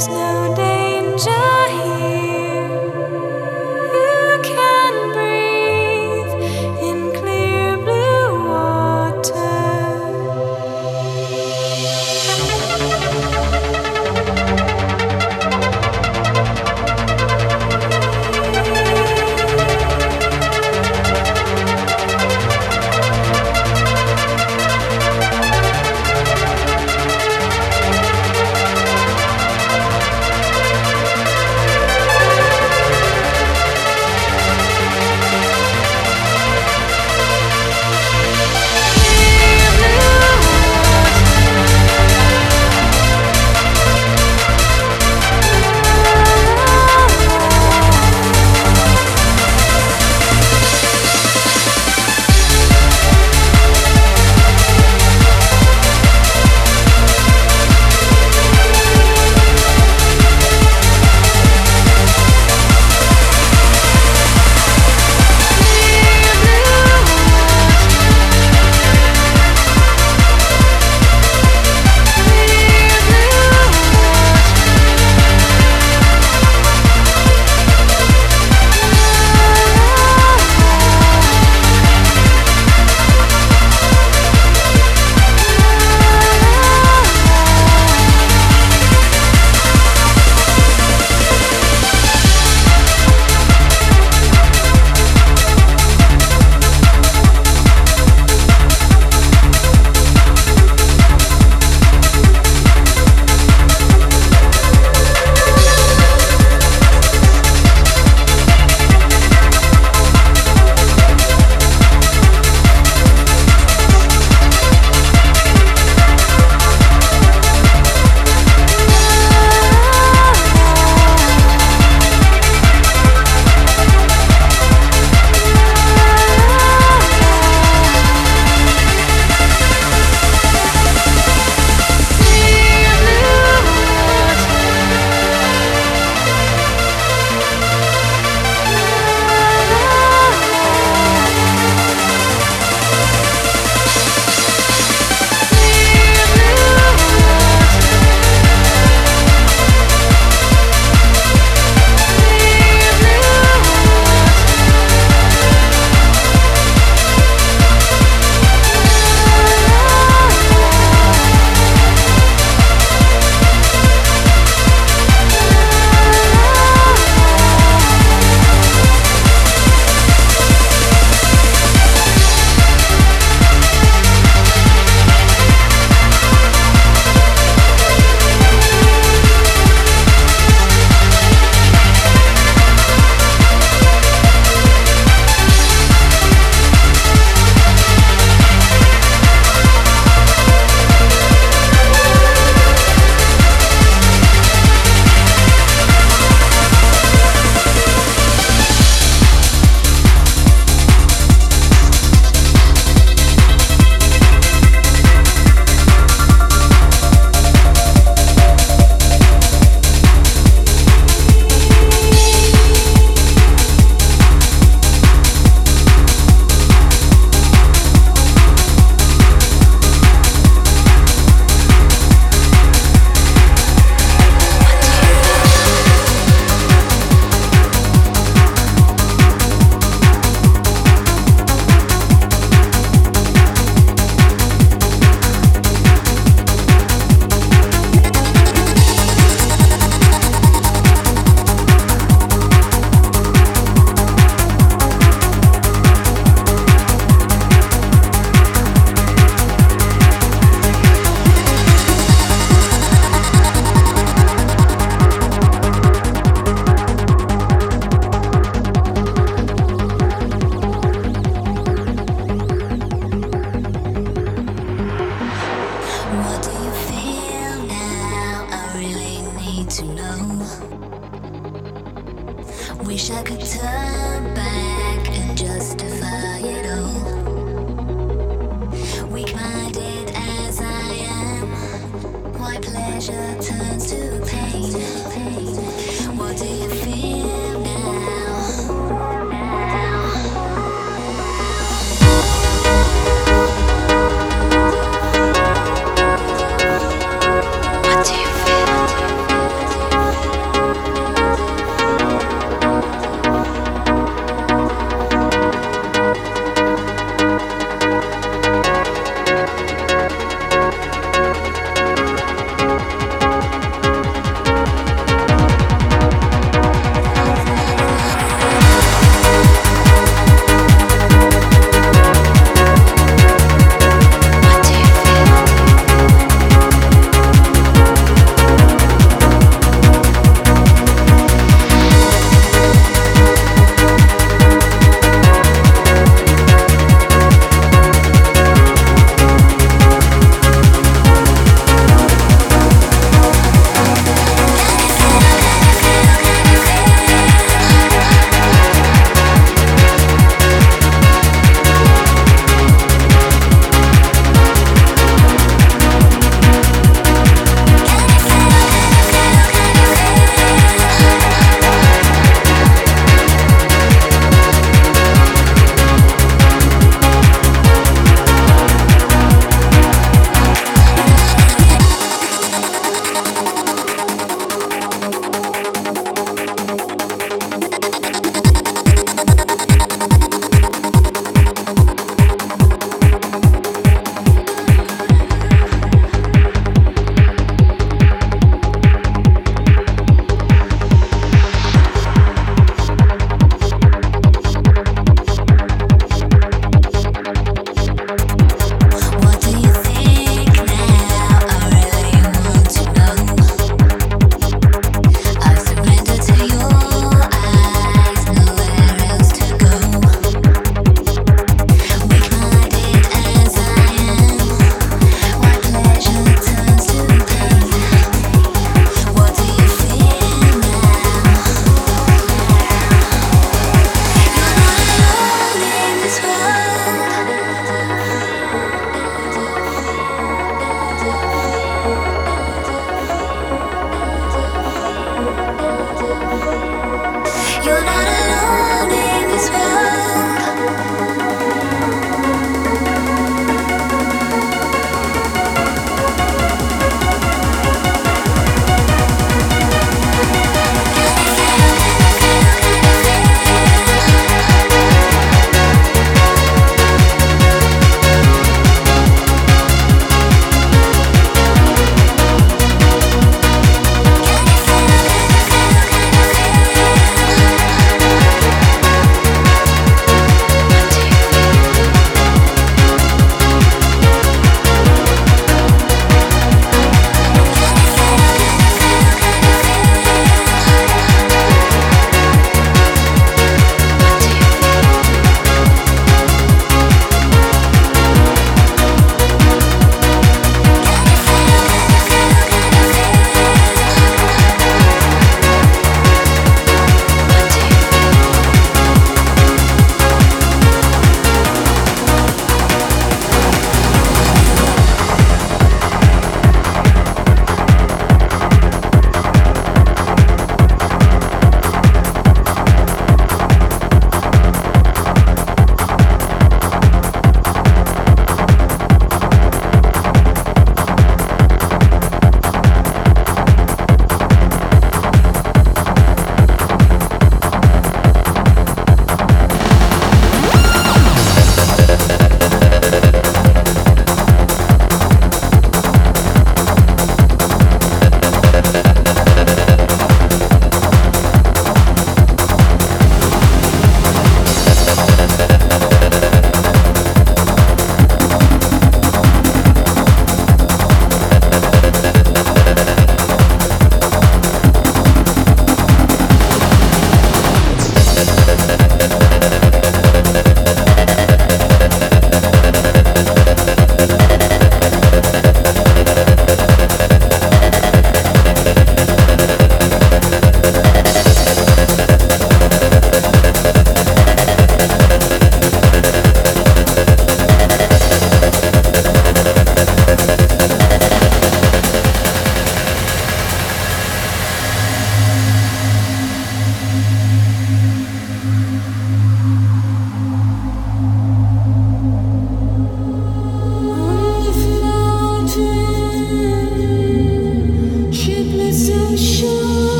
there's no danger.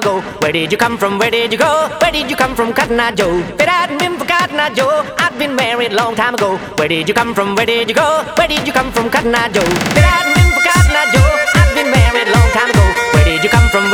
ago. Where did you come from? Where did you go? Where did you come from, Cotton Eye Joe? If I'd been for Cotton Eye Joe, I'd been married long time ago. Where did you come from? Where did you go? Where did you come from, Cotton Eye Joe? If I'd been for Cotton Eye Joe, I'd been married long time ago. Where did you come from?